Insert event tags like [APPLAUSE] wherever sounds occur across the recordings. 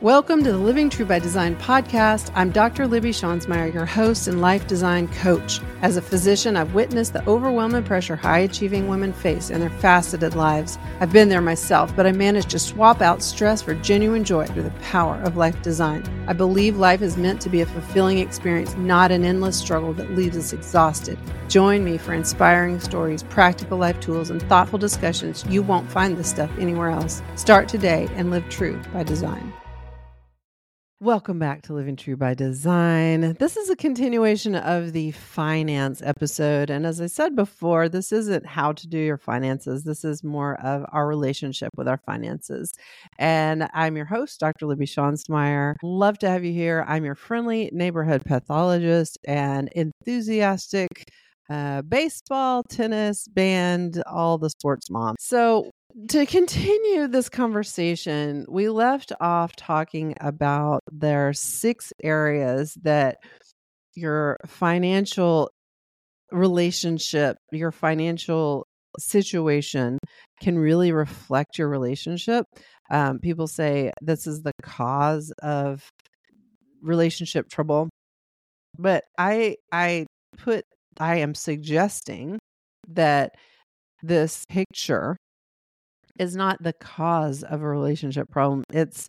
Welcome to the Living True by Design podcast. I'm Dr. Libby Schanzmeyer, your host and life design coach. As a physician, I've witnessed the overwhelming pressure high achieving women face in their faceted lives. I've been there myself, but I managed to swap out stress for genuine joy through the power of life design. I believe life is meant to be a fulfilling experience, not an endless struggle that leaves us exhausted. Join me for inspiring stories, practical life tools, and thoughtful discussions. You won't find this stuff anywhere else. Start today and live true by design. Welcome back to Living True by Design. This is a continuation of the finance episode. And as I said before, this isn't how to do your finances. This is more of our relationship with our finances. And I'm your host, Dr. Libby Schanzmeyer. Love to have you here. I'm your friendly neighborhood pathologist and enthusiastic uh, baseball, tennis, band, all the sports mom. So, to continue this conversation, we left off talking about there are six areas that your financial relationship, your financial situation can really reflect your relationship. Um, people say this is the cause of relationship trouble, but I I put I am suggesting that this picture is not the cause of a relationship problem. It's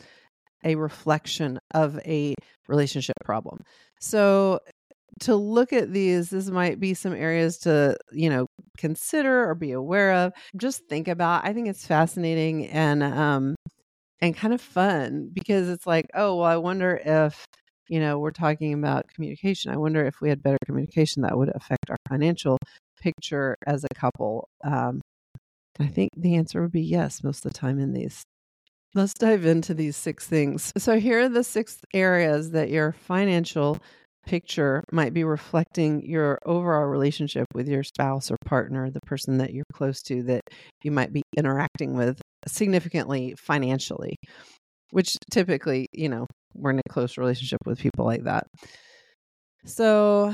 a reflection of a relationship problem. So to look at these, this might be some areas to, you know, consider or be aware of. Just think about. I think it's fascinating and um and kind of fun because it's like, oh, well, I wonder if you know, we're talking about communication. I wonder if we had better communication that would affect our financial picture as a couple. Um, I think the answer would be yes most of the time in these. Let's dive into these six things. So, here are the six areas that your financial picture might be reflecting your overall relationship with your spouse or partner, the person that you're close to that you might be interacting with significantly financially, which typically, you know, we're in a close relationship with people like that. So,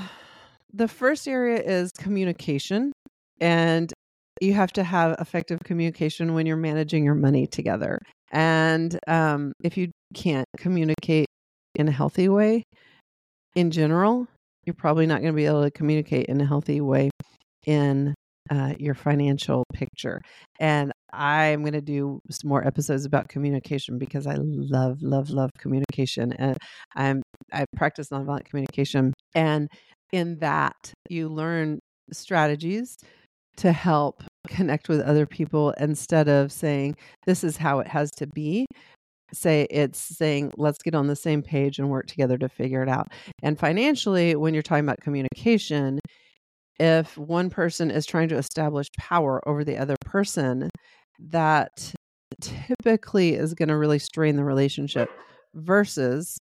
the first area is communication. And you have to have effective communication when you're managing your money together. And um, if you can't communicate in a healthy way in general, you're probably not going to be able to communicate in a healthy way in uh, your financial picture. And I'm going to do some more episodes about communication because I love, love, love communication. And I'm I practice nonviolent communication, and in that you learn strategies to help connect with other people instead of saying this is how it has to be say it's saying let's get on the same page and work together to figure it out and financially when you're talking about communication if one person is trying to establish power over the other person that typically is going to really strain the relationship versus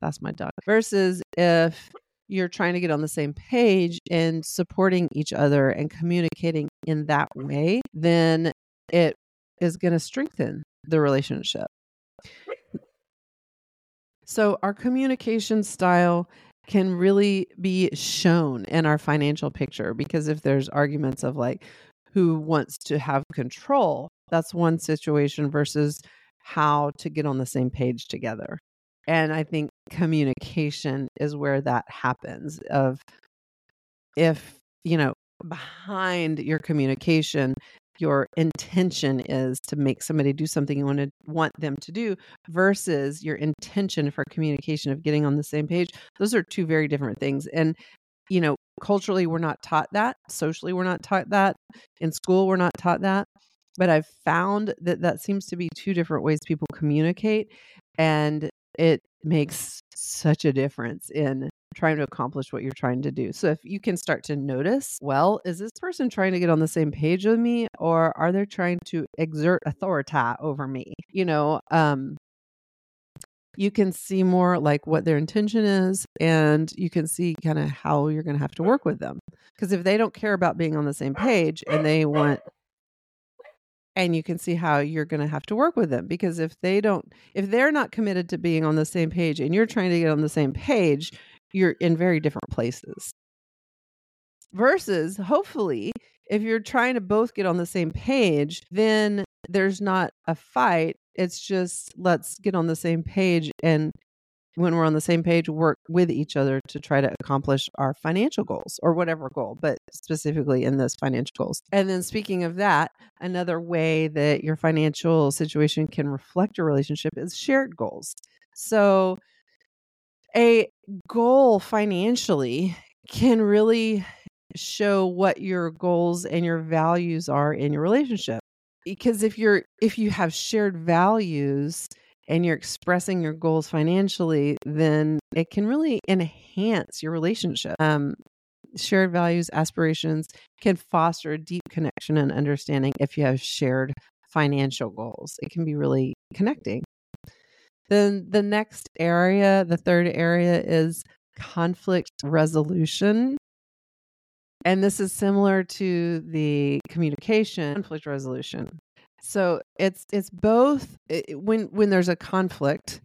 that's my dog versus if you're trying to get on the same page and supporting each other and communicating in that way, then it is going to strengthen the relationship. So, our communication style can really be shown in our financial picture because if there's arguments of like who wants to have control, that's one situation versus how to get on the same page together. And I think communication is where that happens of if, you know, behind your communication your intention is to make somebody do something you want to want them to do versus your intention for communication of getting on the same page those are two very different things and you know culturally we're not taught that socially we're not taught that in school we're not taught that but i've found that that seems to be two different ways people communicate and it makes such a difference in trying to accomplish what you're trying to do. So if you can start to notice, well, is this person trying to get on the same page with me or are they trying to exert authority over me? You know, um you can see more like what their intention is and you can see kind of how you're going to have to work with them. Because if they don't care about being on the same page and they want and you can see how you're going to have to work with them because if they don't if they're not committed to being on the same page and you're trying to get on the same page you're in very different places versus hopefully if you're trying to both get on the same page then there's not a fight it's just let's get on the same page and when we're on the same page, work with each other to try to accomplish our financial goals or whatever goal, but specifically in those financial goals. And then, speaking of that, another way that your financial situation can reflect your relationship is shared goals. So, a goal financially can really show what your goals and your values are in your relationship because if you're if you have shared values and you're expressing your goals financially, then it can really enhance your relationship. Um, shared values, aspirations can foster a deep connection and understanding if you have shared financial goals. It can be really connecting. Then the next area, the third area is conflict resolution. And this is similar to the communication conflict resolution. So it's it's both it, when when there's a conflict,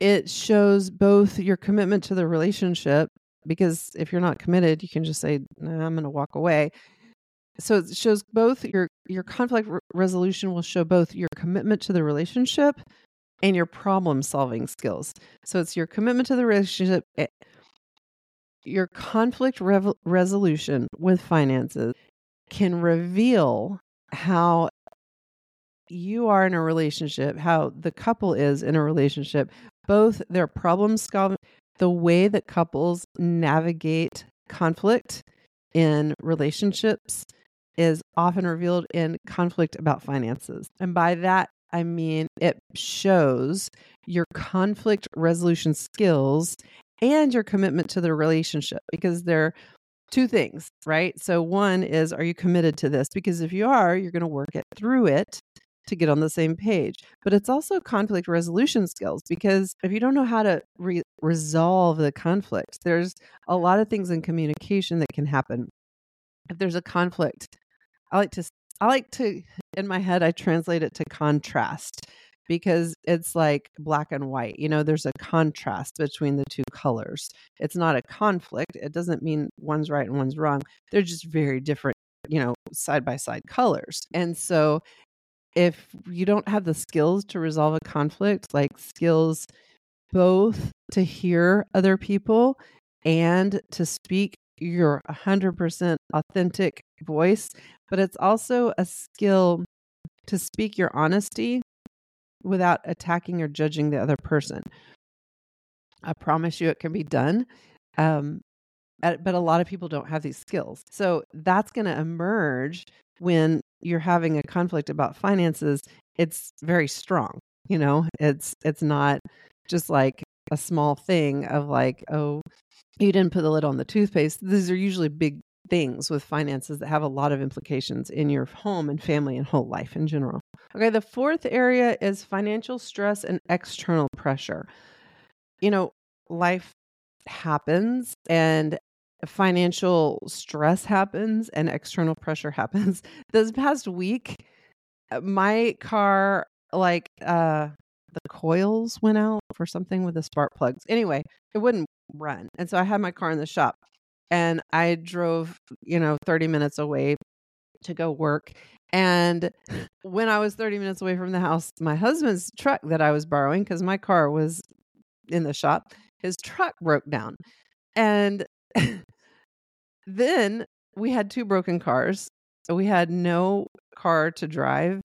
it shows both your commitment to the relationship because if you're not committed, you can just say nah, I'm going to walk away. So it shows both your your conflict re- resolution will show both your commitment to the relationship and your problem solving skills. So it's your commitment to the relationship your conflict resolution with finances can reveal how you are in a relationship, how the couple is in a relationship, both their problem solving, the way that couples navigate conflict in relationships is often revealed in conflict about finances. And by that, I mean it shows your conflict resolution skills and your commitment to the relationship because they're two things, right? So, one is, are you committed to this? Because if you are, you're going to work it through it to get on the same page. But it's also conflict resolution skills because if you don't know how to re- resolve the conflict, there's a lot of things in communication that can happen. If there's a conflict, I like to I like to in my head I translate it to contrast because it's like black and white. You know, there's a contrast between the two colors. It's not a conflict. It doesn't mean one's right and one's wrong. They're just very different, you know, side by side colors. And so if you don't have the skills to resolve a conflict, like skills both to hear other people and to speak your 100% authentic voice, but it's also a skill to speak your honesty without attacking or judging the other person. I promise you it can be done. Um, but a lot of people don't have these skills. So that's going to emerge when you're having a conflict about finances, it's very strong. You know, it's it's not just like a small thing of like, oh, you didn't put the lid on the toothpaste. These are usually big things with finances that have a lot of implications in your home and family and whole life in general. Okay, the fourth area is financial stress and external pressure. You know, life happens and financial stress happens and external pressure happens. [LAUGHS] This past week, uh, my car, like, uh, the coils went out for something with the spark plugs. Anyway, it wouldn't run. And so I had my car in the shop and I drove, you know, 30 minutes away to go work. And [LAUGHS] when I was 30 minutes away from the house, my husband's truck that I was borrowing, because my car was in the shop, his truck broke down. And [LAUGHS] then we had two broken cars. So we had no car to drive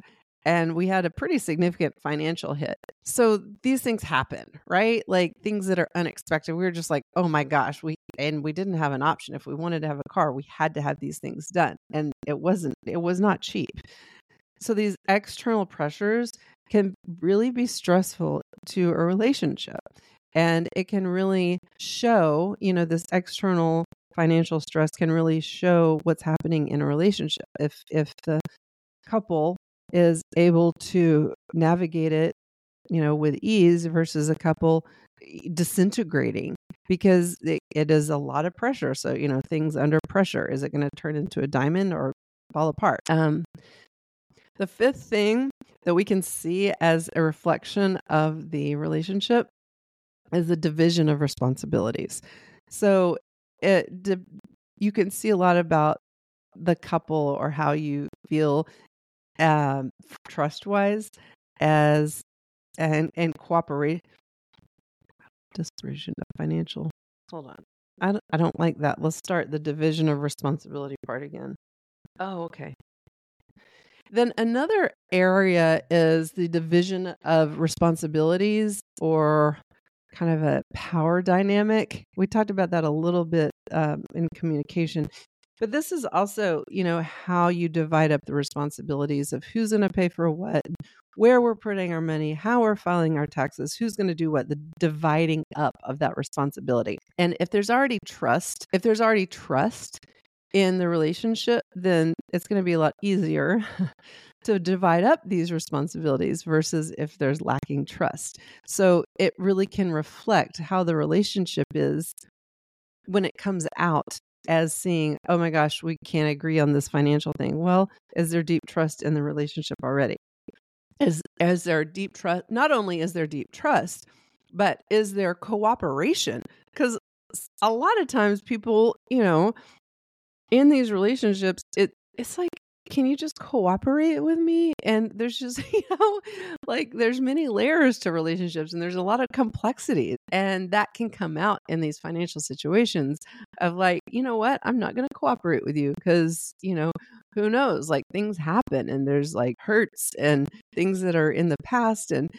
and we had a pretty significant financial hit. So these things happen, right? Like things that are unexpected. We were just like, "Oh my gosh, we and we didn't have an option if we wanted to have a car, we had to have these things done." And it wasn't it was not cheap. So these external pressures can really be stressful to a relationship. And it can really show, you know, this external financial stress can really show what's happening in a relationship. If if the couple is able to navigate it, you know, with ease versus a couple disintegrating because it, it is a lot of pressure. So, you know, things under pressure, is it going to turn into a diamond or fall apart? Um, the fifth thing that we can see as a reflection of the relationship is the division of responsibilities. So it you can see a lot about the couple or how you feel um, trust wise as and and cooperate distribution of financial hold on. I don't, I don't like that. Let's start the division of responsibility part again. Oh okay. Then another area is the division of responsibilities or kind of a power dynamic. We talked about that a little bit um, in communication but this is also, you know, how you divide up the responsibilities of who's going to pay for what, where we're putting our money, how we're filing our taxes, who's going to do what, the dividing up of that responsibility. And if there's already trust, if there's already trust in the relationship, then it's going to be a lot easier [LAUGHS] to divide up these responsibilities versus if there's lacking trust. So it really can reflect how the relationship is when it comes out as seeing, oh my gosh, we can't agree on this financial thing. Well, is there deep trust in the relationship already? Is is there deep trust? Not only is there deep trust, but is there cooperation? Because a lot of times people, you know, in these relationships, it it's like can you just cooperate with me? And there's just [LAUGHS] you know like there's many layers to relationships and there's a lot of complexity and that can come out in these financial situations of like you know what? I'm not going to cooperate with you because you know who knows? Like things happen and there's like hurts and things that are in the past and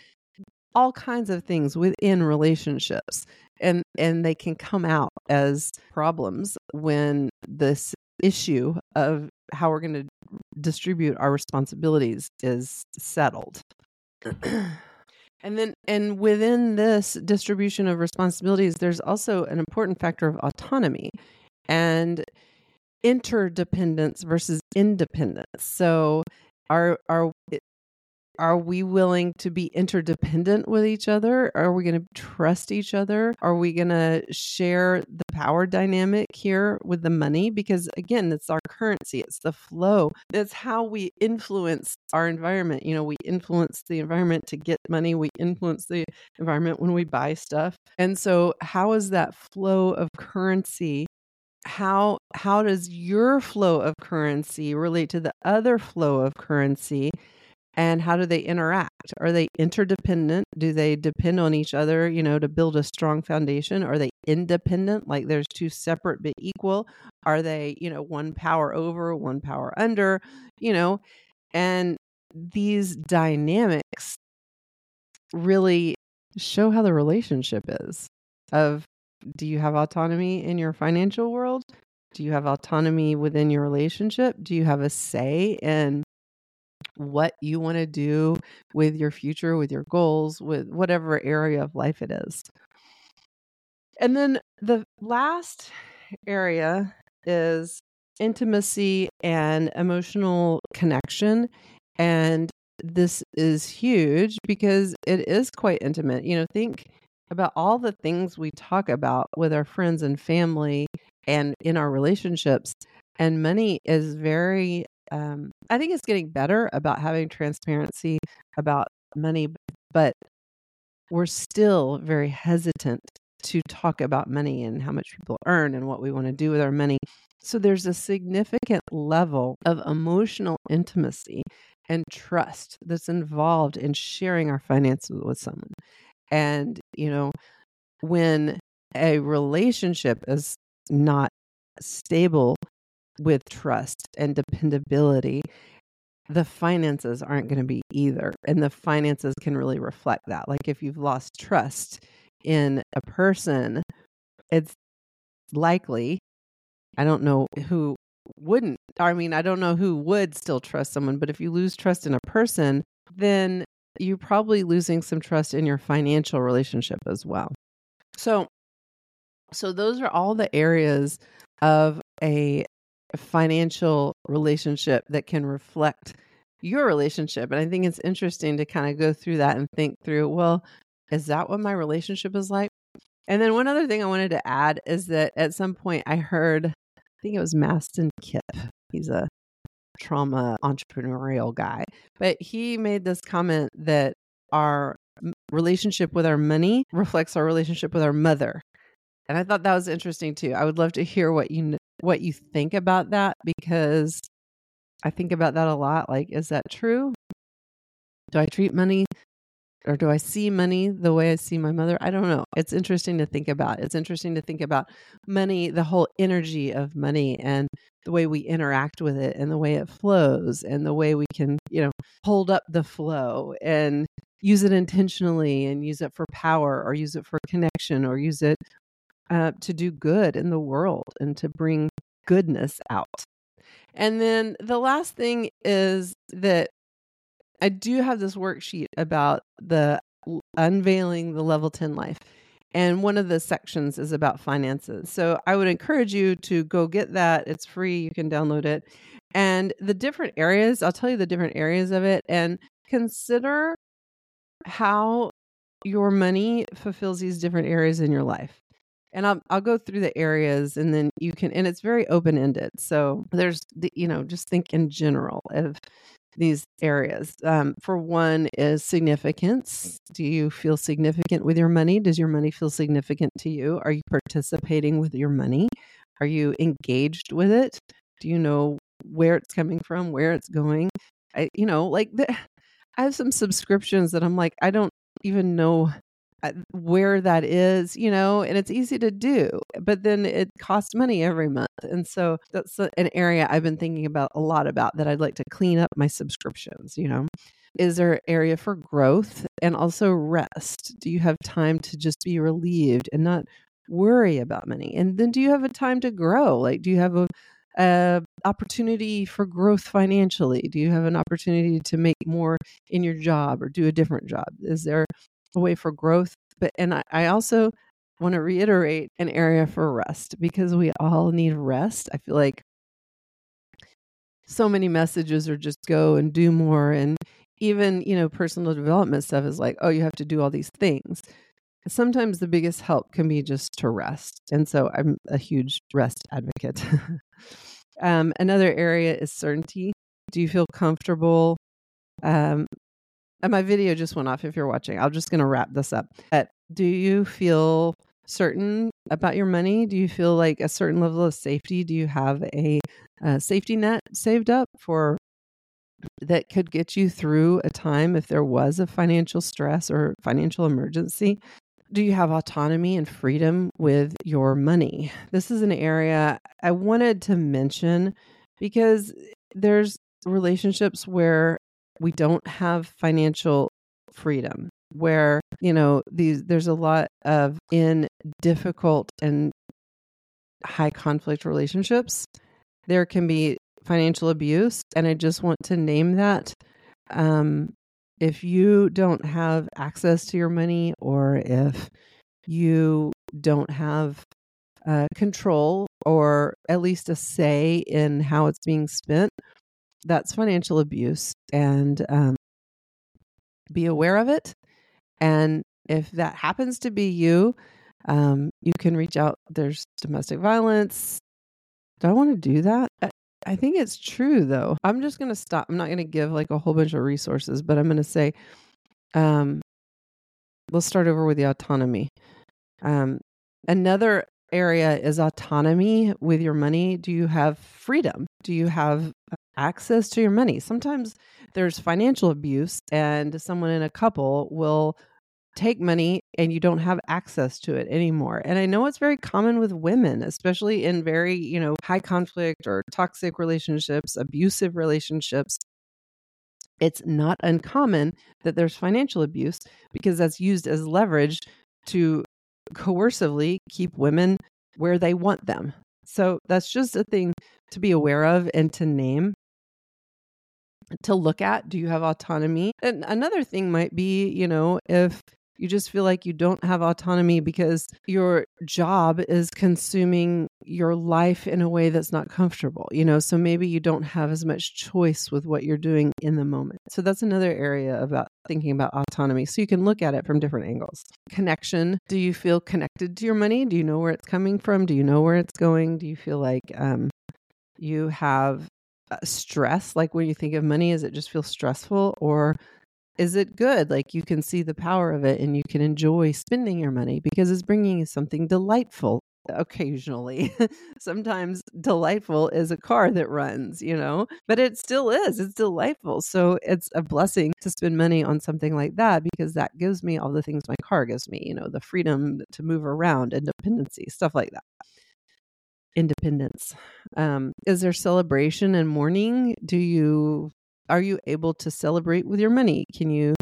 all kinds of things within relationships. And and they can come out as problems when this issue of how we're going to distribute our responsibilities is settled. [CLEARS THROAT] and then and within this distribution of responsibilities there's also an important factor of autonomy and interdependence versus independence. So are are are we willing to be interdependent with each other? Are we going to trust each other? Are we going to share the power dynamic here with the money? Because again, it's our currency, it's the flow. it's how we influence our environment. You know, we influence the environment to get money, we influence the environment when we buy stuff. And so, how is that flow of currency how how does your flow of currency relate to the other flow of currency and how do they interact? Are they interdependent? Do they depend on each other you know to build a strong foundation? Are they independent like there's two separate but equal? Are they you know one power over one power under you know? And these dynamics really show how the relationship is of do you have autonomy in your financial world? Do you have autonomy within your relationship? Do you have a say in what you want to do with your future, with your goals, with whatever area of life it is. And then the last area is intimacy and emotional connection. And this is huge because it is quite intimate. You know, think about all the things we talk about with our friends and family and in our relationships. And money is very um, I think it's getting better about having transparency about money, but we're still very hesitant to talk about money and how much people earn and what we want to do with our money. So there's a significant level of emotional intimacy and trust that's involved in sharing our finances with someone. And, you know, when a relationship is not stable with trust and dependability, the finances aren't going to be either. And the finances can really reflect that. Like if you've lost trust in a person, it's likely, I don't know who wouldn't, I mean, I don't know who would still trust someone, but if you lose trust in a person, then you're probably losing some trust in your financial relationship as well. So, so those are all the areas of a financial relationship that can reflect your relationship. And I think it's interesting to kind of go through that and think through, well, is that what my relationship is like? And then one other thing I wanted to add is that at some point I heard, I think it was Mastin Kipp. He's a trauma entrepreneurial guy, but he made this comment that our relationship with our money reflects our relationship with our mother. And I thought that was interesting too. I would love to hear what you what you think about that because I think about that a lot. Like, is that true? Do I treat money or do I see money the way I see my mother? I don't know. It's interesting to think about. It's interesting to think about money, the whole energy of money and the way we interact with it and the way it flows and the way we can, you know, hold up the flow and use it intentionally and use it for power or use it for connection or use it uh, to do good in the world and to bring goodness out. And then the last thing is that I do have this worksheet about the unveiling the level 10 life. And one of the sections is about finances. So I would encourage you to go get that. It's free. You can download it. And the different areas, I'll tell you the different areas of it and consider how your money fulfills these different areas in your life. And I'll I'll go through the areas and then you can and it's very open ended. So there's the you know, just think in general of these areas. Um, for one is significance. Do you feel significant with your money? Does your money feel significant to you? Are you participating with your money? Are you engaged with it? Do you know where it's coming from, where it's going? I, you know, like the, [LAUGHS] I have some subscriptions that I'm like, I don't even know where that is, you know, and it's easy to do, but then it costs money every month. And so that's an area I've been thinking about a lot about that I'd like to clean up my subscriptions, you know. Is there area for growth and also rest? Do you have time to just be relieved and not worry about money? And then do you have a time to grow? Like, do you have a opportunity for growth financially? Do you have an opportunity to make more in your job or do a different job? Is there a way for growth. But and I, I also want to reiterate an area for rest because we all need rest. I feel like so many messages are just go and do more and even you know personal development stuff is like oh you have to do all these things sometimes the biggest help can be just to rest and so i'm a huge rest advocate [LAUGHS] um, another area is certainty do you feel comfortable um, and my video just went off if you're watching. I'm just going to wrap this up. But do you feel certain about your money? Do you feel like a certain level of safety? Do you have a, a safety net saved up for that could get you through a time if there was a financial stress or financial emergency? Do you have autonomy and freedom with your money? This is an area I wanted to mention because there's relationships where we don't have financial freedom where you know these there's a lot of in difficult and high conflict relationships there can be financial abuse and i just want to name that um if you don't have access to your money or if you don't have uh, control or at least a say in how it's being spent that's financial abuse and um, be aware of it. And if that happens to be you, um, you can reach out. There's domestic violence. Do I want to do that? I, think it's true though. I'm just going to stop. I'm not going to give like a whole bunch of resources, but I'm going to say, um, let's start over with the autonomy. Um, another area is autonomy with your money. Do you have freedom? Do you have access to your money? Sometimes there's financial abuse, and someone in a couple will take money and you don't have access to it anymore. And I know it's very common with women, especially in very, you know, high conflict or toxic relationships, abusive relationships. It's not uncommon that there's financial abuse because that's used as leverage to coercively keep women where they want them. So that's just a thing to be aware of and to name, to look at. Do you have autonomy? And another thing might be, you know, if you just feel like you don't have autonomy because your job is consuming your life in a way that's not comfortable, you know, so maybe you don't have as much choice with what you're doing in the moment. So that's another area about thinking about autonomy. So you can look at it from different angles. Connection. Do you feel connected to your money? Do you know where it's coming from? Do you know where it's going? Do you feel like um, you have Uh, stress? Like when you think of money, is it just feel stressful or is it good? Like you can see the power of it and you can enjoy spending your money because it's bringing you something delightful occasionally. [LAUGHS] Sometimes delightful is a car that runs, you know, but it still is. It's delightful. So it's a blessing to spend money on something like that because that gives me all the things my car gives me, you know, the freedom to move around, independency, stuff like that. Independence. Um, is there celebration and mourning? Do you are you able to celebrate with your money? Can you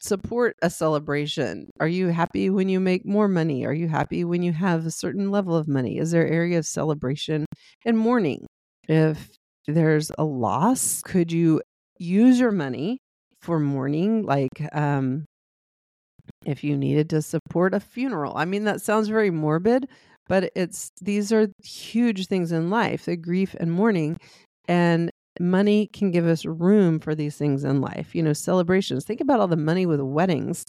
support a celebration? Are you happy when you make more money? Are you happy when you have a certain level of money? Is there area of celebration and mourning? If there's a loss, could you use your money for mourning? Like, um, if you needed to support a funeral. I mean, that sounds very morbid, but it's these are huge things in life, the grief and mourning. And money can give us room for these things in life. You know, celebrations. Think about all the money with weddings.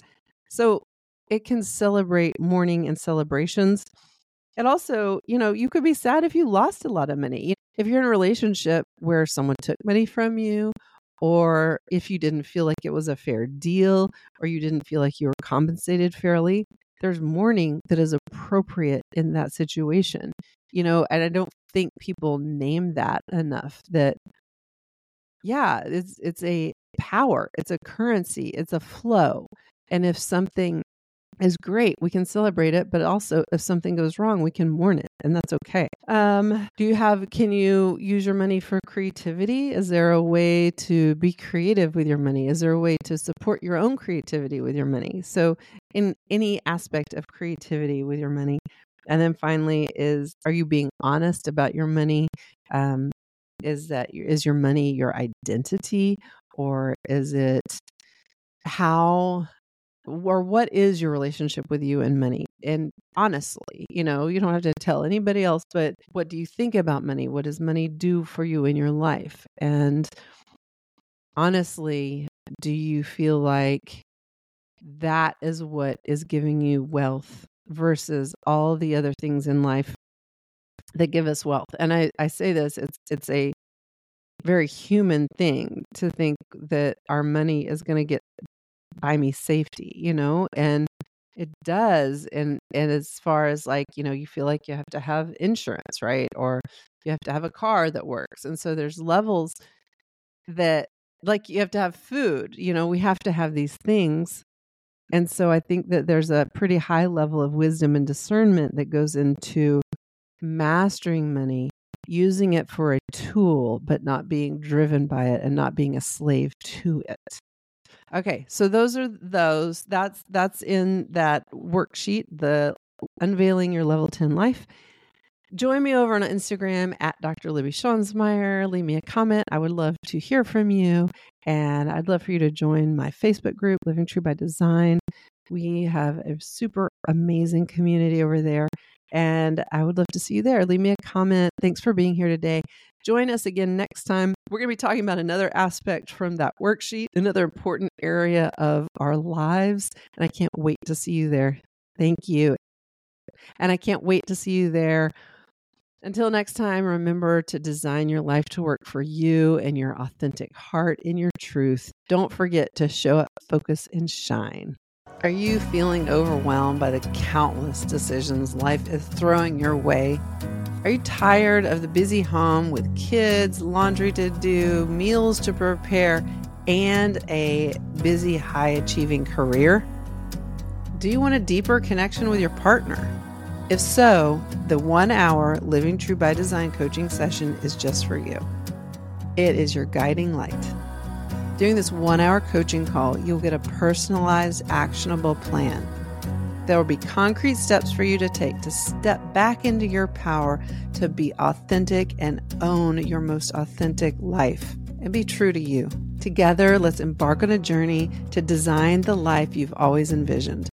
So it can celebrate mourning and celebrations. And also, you know, you could be sad if you lost a lot of money. If you're in a relationship where someone took money from you, or if you didn't feel like it was a fair deal, or you didn't feel like you were compensated fairly, there's mourning that is appropriate in that situation. You know, and I don't think people name that enough that yeah, it's it's a power, it's a currency, it's a flow. And if something is great, we can celebrate it, but also if something goes wrong, we can mourn it, and that's okay. Um, do you have can you use your money for creativity? Is there a way to be creative with your money? Is there a way to support your own creativity with your money? So in any aspect of creativity with your money. And then finally is are you being honest about your money? Um, is that is your money your identity or is it how or what is your relationship with you and money? And honestly you know you don't have to tell anybody else but what do you think about money? What does money do for you in your life? And honestly do you feel like that is what is giving you wealth versus all the other things in life that give us wealth. And I, I say this, it's it's a very human thing to think that our money is going to get buy me safety, you know, and it does. And and as far as like, you know, you feel like you have to have insurance, right? Or you have to have a car that works. And so there's levels that like you have to have food, you know, we have to have these things. And so I think that there's a pretty high level of wisdom and discernment that goes into mastering money, using it for a tool, but not being driven by it and not being a slave to it. Okay, so those are those. That's that's in that worksheet, the unveiling your level 10 life. Join me over on Instagram at Dr. Libby Schanzmeyer. Leave me a comment. I would love to hear from you. And I'd love for you to join my Facebook group, Living True by Design. We have a super amazing community over there. And I would love to see you there. Leave me a comment. Thanks for being here today. Join us again next time. We're going to be talking about another aspect from that worksheet, another important area of our lives. And I can't wait to see you there. Thank you. And I can't wait to see you there. Until next time, remember to design your life to work for you and your authentic heart in your truth. Don't forget to show up, focus, and shine. Are you feeling overwhelmed by the countless decisions life is throwing your way? Are you tired of the busy home with kids, laundry to do, meals to prepare, and a busy, high achieving career? Do you want a deeper connection with your partner? If so, the one hour Living True by Design coaching session is just for you. It is your guiding light. During this one hour coaching call, you'll get a personalized, actionable plan. There will be concrete steps for you to take to step back into your power to be authentic and own your most authentic life and be true to you. Together, let's embark on a journey to design the life you've always envisioned.